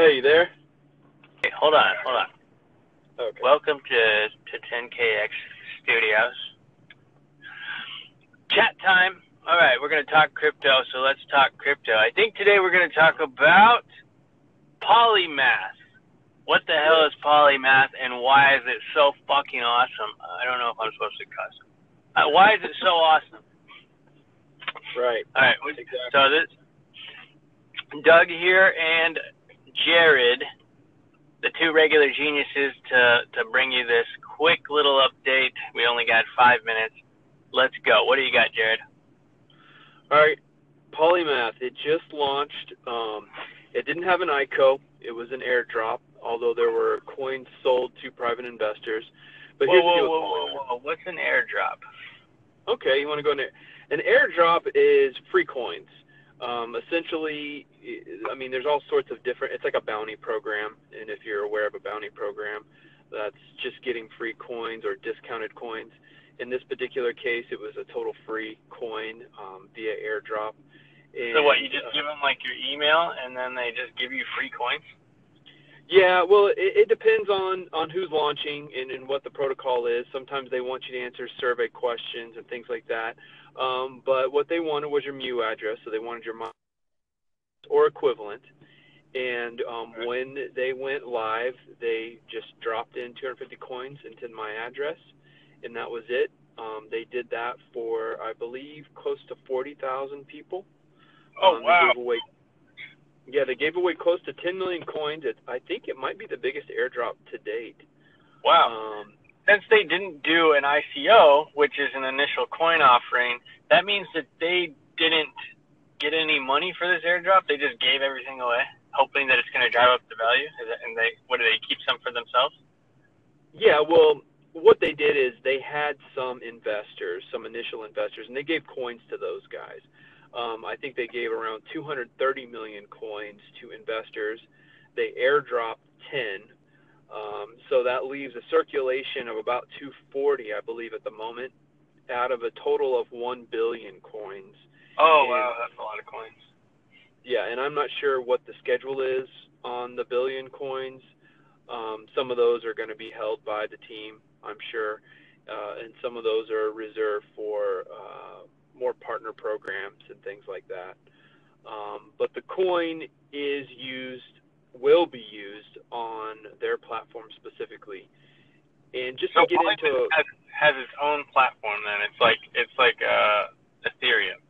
Hey, you there? Hey, hold on, hold on. Okay. Welcome to to 10KX Studios. Chat time. All right, we're going to talk crypto, so let's talk crypto. I think today we're going to talk about polymath. What the hell is polymath and why is it so fucking awesome? I don't know if I'm supposed to cuss. Uh, why is it so awesome? right. All right, Exactly. so this Doug here and Jared, the two regular geniuses, to to bring you this quick little update. We only got five minutes. Let's go. What do you got, Jared? All right. Polymath. It just launched. Um, it didn't have an ICO. It was an airdrop, although there were coins sold to private investors. But whoa, here's whoa, whoa, whoa, whoa! What's an airdrop? Okay, you want to go in there. An airdrop is free coins. Um, essentially, I mean, there's all sorts of different. It's like a bounty program, and if you're aware of a bounty program, that's just getting free coins or discounted coins. In this particular case, it was a total free coin um, via airdrop. And, So what? You just uh, give them like your email, and then they just give you free coins? Yeah, well, it, it depends on on who's launching and, and what the protocol is. Sometimes they want you to answer survey questions and things like that. Um, but what they wanted was your MEW address, so they wanted your or equivalent. And um, when they went live, they just dropped in 250 coins into my address, and that was it. Um, they did that for, I believe, close to 40,000 people. Oh Um, wow! They away, yeah, they gave away close to 10 million coins. It, I think it might be the biggest airdrop to date. Wow. Um, Since they didn't do an ICO, which is an initial coin offering, that means that they didn't get any money for this airdrop. They just gave everything away, hoping that it's going to drive up the value. And they, what do they keep some for themselves? yeah, well, what they did is they had some investors, some initial investors, and they gave coins to those guys. Um, I think they gave around 230 million coins to investors. They airdropped 10. Um, so that leaves a circulation of about 240, I believe, at the moment, out of a total of 1 billion coins. Oh And- wow, that's a lot of coins. Yeah, and I'm not sure what the schedule is on the billion coins. Um, some of those are going to be held by the team, I'm sure, uh, and some of those are reserved for uh, more partner programs and things like that. Um, but the coin is used, will be used on their platform specifically. And just So to get into, has, has its own platform. Then it's like it's like uh, Ethereum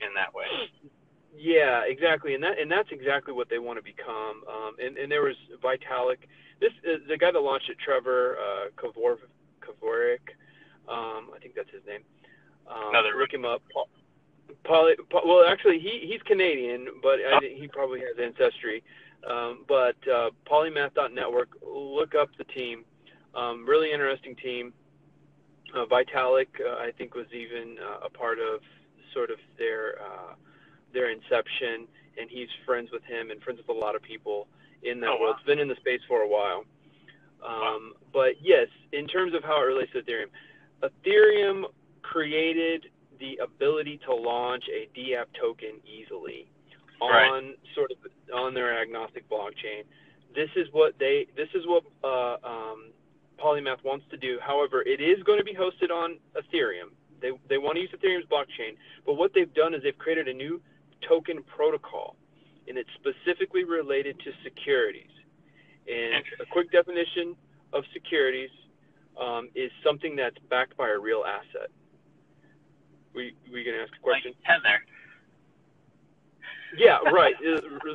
in that way. Yeah, exactly, and that and that's exactly what they want to become. Um, and and there was Vitalik. This is the guy that launched it, Trevor uh, Kvor, Kvoric. Um, I think that's his name. Um, Another look him up. Poly, po- well, actually, he he's Canadian, but I, he probably has ancestry. Um, but uh, Polymath.network. Look up the team. Um, really interesting team. Uh, Vitalik, uh, I think, was even uh, a part of sort of their uh, their inception, and he's friends with him and friends with a lot of people in that Oh, world. wow. It's been in the space for a while. Wow. Um, But yes, in terms of how it relates to Ethereum, Ethereum created the ability to launch a DApp token easily Right. on sort of on their agnostic blockchain. This is what they this is what uh, um, Polymath wants to do. However, it is going to be hosted on Ethereum. They they want to use Ethereum's blockchain, but what they've done is they've created a new token protocol, and it's specifically related to securities. And a quick definition of securities um, is something that's backed by a real asset. We we gonna ask a question? Like Tether. Yeah, right.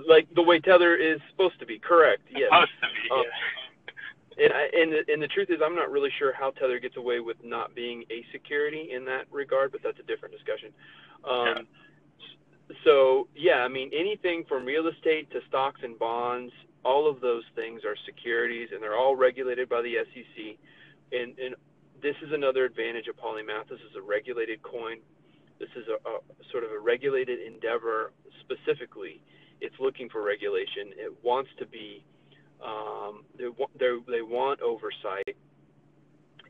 Like the way Tether is supposed to be. Correct. Yes. Supposed to be. Oh. yeah. And I, and the, and the truth is, I'm not really sure how Tether gets away with not being a security in that regard, but that's a different discussion. Um, So yeah, I mean anything from real estate to stocks and bonds, all of those things are securities, and they're all regulated by the SEC. And and this is another advantage of Polymath. This is a regulated coin. This is a, a sort of a regulated endeavor specifically. It's looking for regulation. It wants to be um, they, they want oversight,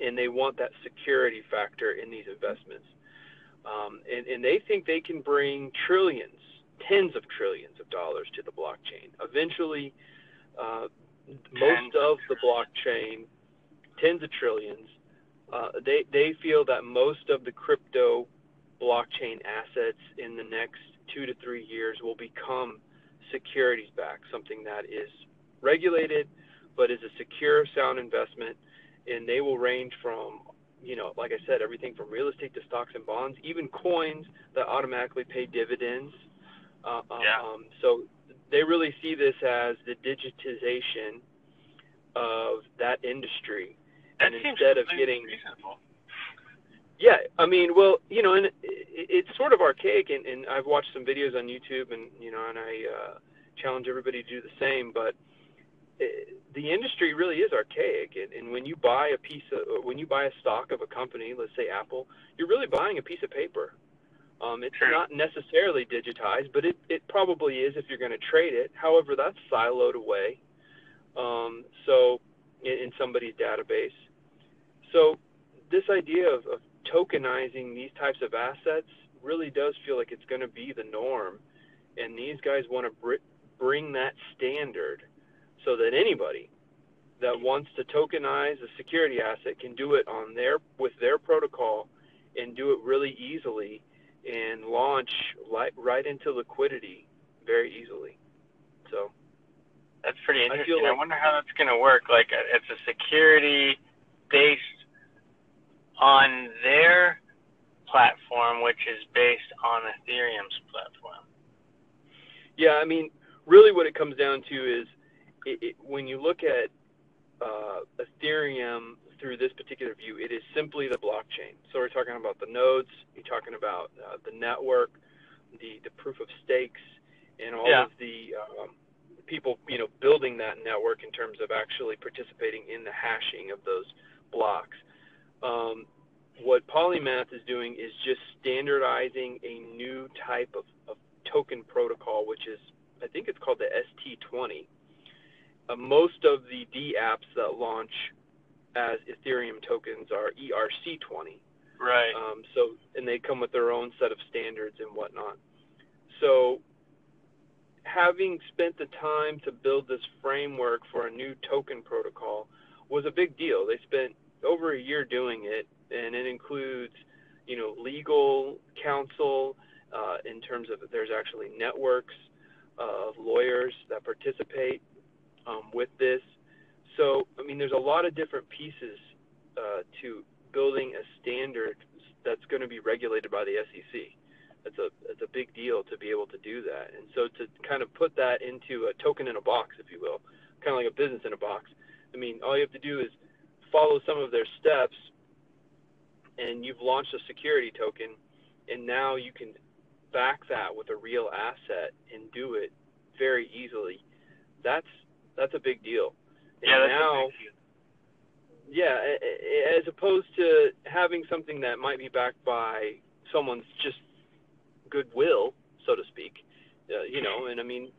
and they want that security factor in these investments. Um, and, and they think they can bring trillions, tens of trillions of dollars to the blockchain. Eventually, uh, most of the blockchain, tens of trillions, uh, they they feel that most of the crypto blockchain assets in the next two to three years will become securities backed, something that is regulated but is a secure, sound investment, and they will range from you know, like I said, everything from real estate to stocks and bonds, even coins that automatically pay dividends. Uh, yeah. Um, so they really see this as the digitization of that industry. That and instead of getting reasonable. Yeah, I mean, well, you know, and it, it's sort of archaic, and, and I've watched some videos on YouTube, and you know, and I uh, challenge everybody to do the same. But it, the industry really is archaic, and, and when you buy a piece of, when you buy a stock of a company, let's say Apple, you're really buying a piece of paper. Um, it's Sure. not necessarily digitized, but it, it probably is if you're going to trade it. However, that's siloed away, um, so in, in somebody's database. So this idea of, of tokenizing these types of assets really does feel like it's going to be the norm, and these guys want to br- bring that standard so that anybody that wants to tokenize a security asset can do it on their with their protocol and do it really easily and launch right, right into liquidity very easily. So That's pretty interesting. I, like- wonder how that's going to work. Like, it's a security based on their platform, which is based on Ethereum's platform. Yeah, I mean, really, what it comes down to is it, it, when you look at uh, Ethereum through this particular view, it is simply the blockchain. So we're talking about the nodes, you're talking about uh, the network, the the proof of stakes, and all Yeah. of the um, people, you know, building that network in terms of actually participating in the hashing of those blocks. Um, what Polymath is doing is just standardizing a new type of, of token protocol, which is, I think it's called the ST20. Uh, most of the D apps that launch as Ethereum tokens are ERC20. Right. Um, so, and they come with their own set of standards and whatnot. So, having spent the time to build this framework for a new token protocol was a big deal. They spent over a year doing it, and it includes, you know, legal counsel uh, in terms of there's actually networks of lawyers that participate um, with this. So, I mean, there's a lot of different pieces uh, to building a standard that's going to be regulated by the SEC. That's a that's a big deal to be able to do that. And so to kind of put that into a token in a box, if you will, kind of like a business in a box. I mean, all you have to do is follow some of their steps, and you've launched a security token, and now you can back that with a real asset and do it very easily. That's that's a big deal. And yeah, now a big deal. yeah, as opposed to having something that might be backed by someone's just goodwill, so to speak. Uh, you know, and I mean,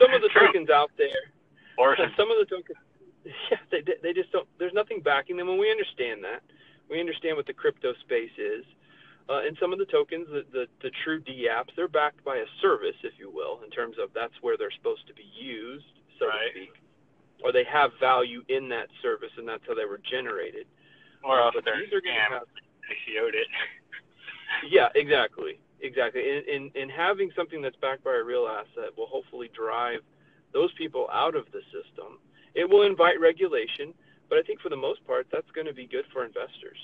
some of the True. tokens out there, Or some of the tokens, yeah, they they just don't. There's nothing backing them, and we understand that. We understand what the crypto space is. Uh, and some of the tokens, the, the, the true D apps, they're backed by a service, if you will, in terms of that's where they're supposed to be used, so Right. to speak. Or they have value in that service, and that's how they were generated. or else but they're these are scam. have CO'd it. yeah, exactly, exactly. And, and and having something that's backed by a real asset will hopefully drive those people out of the system. It will invite regulation, but I think for the most part, that's going to be good for investors.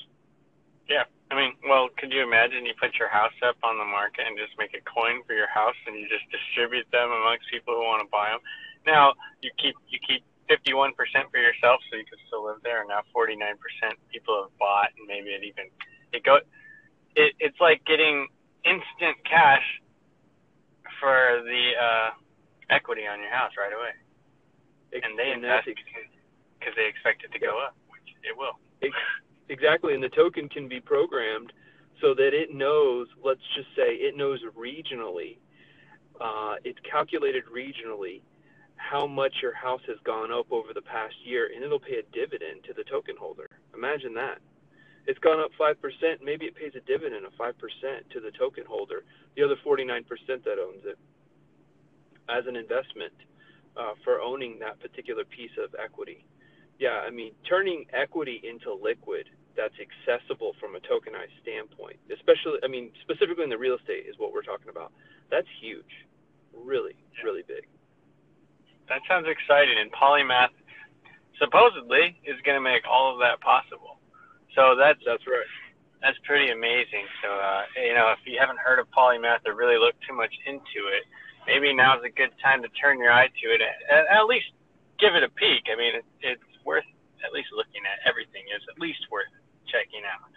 Yeah, I mean, well, could you imagine you put your house up on the market and just make a coin for your house and you just distribute them amongst people who want to buy them? Now you keep you keep 51% for yourself, so you can still live there. And now 49% people have bought, and maybe it even it go. It, it's like getting instant cash for the uh, equity on your house right away, and they that's invest because they expect it to go up, which it will. Exactly, and the token can be programmed so that it knows, let's just say it knows regionally, uh, it's calculated regionally how much your house has gone up over the past year, and it'll pay a dividend to the token holder. Imagine that. It's gone up 5%, maybe it pays a dividend of 5% to the token holder, the other 49% that owns it, as an investment uh, for owning that particular piece of equity. Yeah, I mean, turning equity into liquid that's accessible from a tokenized standpoint, especially, I mean, specifically in the real estate is what we're talking about. That's huge, really, Yeah. really big. That sounds exciting. And Polymath supposedly is going to make all of that possible. So that's That's right. that's pretty amazing. So uh, you know, if you haven't heard of Polymath or really looked too much into it, maybe now's a good time to turn your eye to it. At, at least give it a peek. I mean, it, it's worth at least looking at. Everything is at least worth checking out.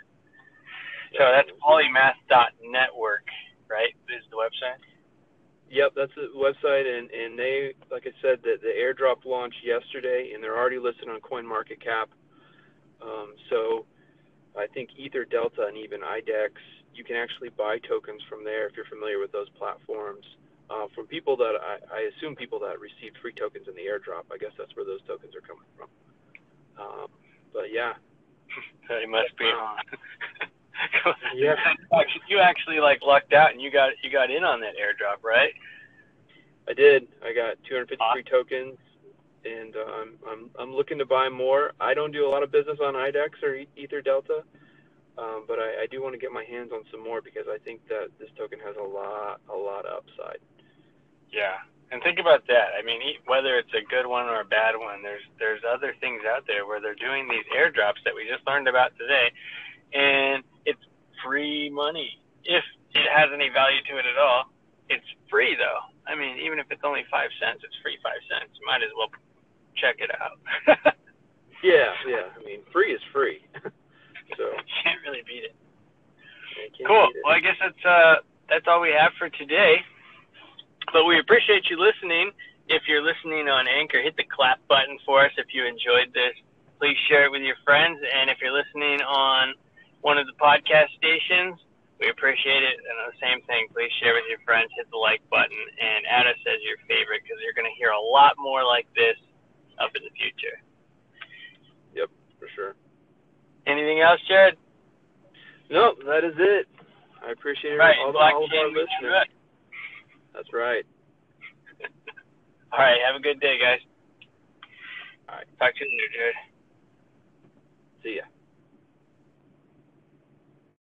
So that's polymath.network, right? Is the website? Yep, that's the website, and and they, like I said, the, the airdrop launched yesterday, and they're already listed on CoinMarketCap. Um, so I think EtherDelta and even IDEX, you can actually buy tokens from there if you're familiar with those platforms. Uh, from people that I, I assume people that received free tokens in the airdrop. I guess that's where those tokens are coming from. Um, but yeah, you must be on. Yeah. You actually like lucked out and you got you got in on that airdrop, right? I did. I got 250 free tokens, and uh, I'm I'm I'm looking to buy more. I don't do a lot of business on IDEX or EtherDelta, um, but I, I do want to get my hands on some more because I think that this token has a lot a lot of upside. Yeah. And think about that. I mean, whether it's a good one or a bad one, there's there's other things out there where they're doing these airdrops that we just learned about today, and it's free money if it has any value to it at all. It's free though. I mean, even if it's only five cents, it's free five cents. You might as well check it out. Yeah, yeah. I mean, free is free, so Can't really beat it. Cool. beat it. Well, I guess that's uh that's all we have for today. But we appreciate you listening. If you're listening on Anchor, hit the clap button for us if you enjoyed this. Please share it with your friends. And if you're listening on one of the podcast stations, we appreciate it. And the same thing, please share with your friends, hit the like button, and add us as your favorite because you're going to hear a lot more like this up in the future. Yep, for sure. Anything else, Jared? No, that is it. I appreciate Right, all, the, all of our listeners. That's right. All right, have a good day, guys. All right. Talk to you later, Jared. See ya.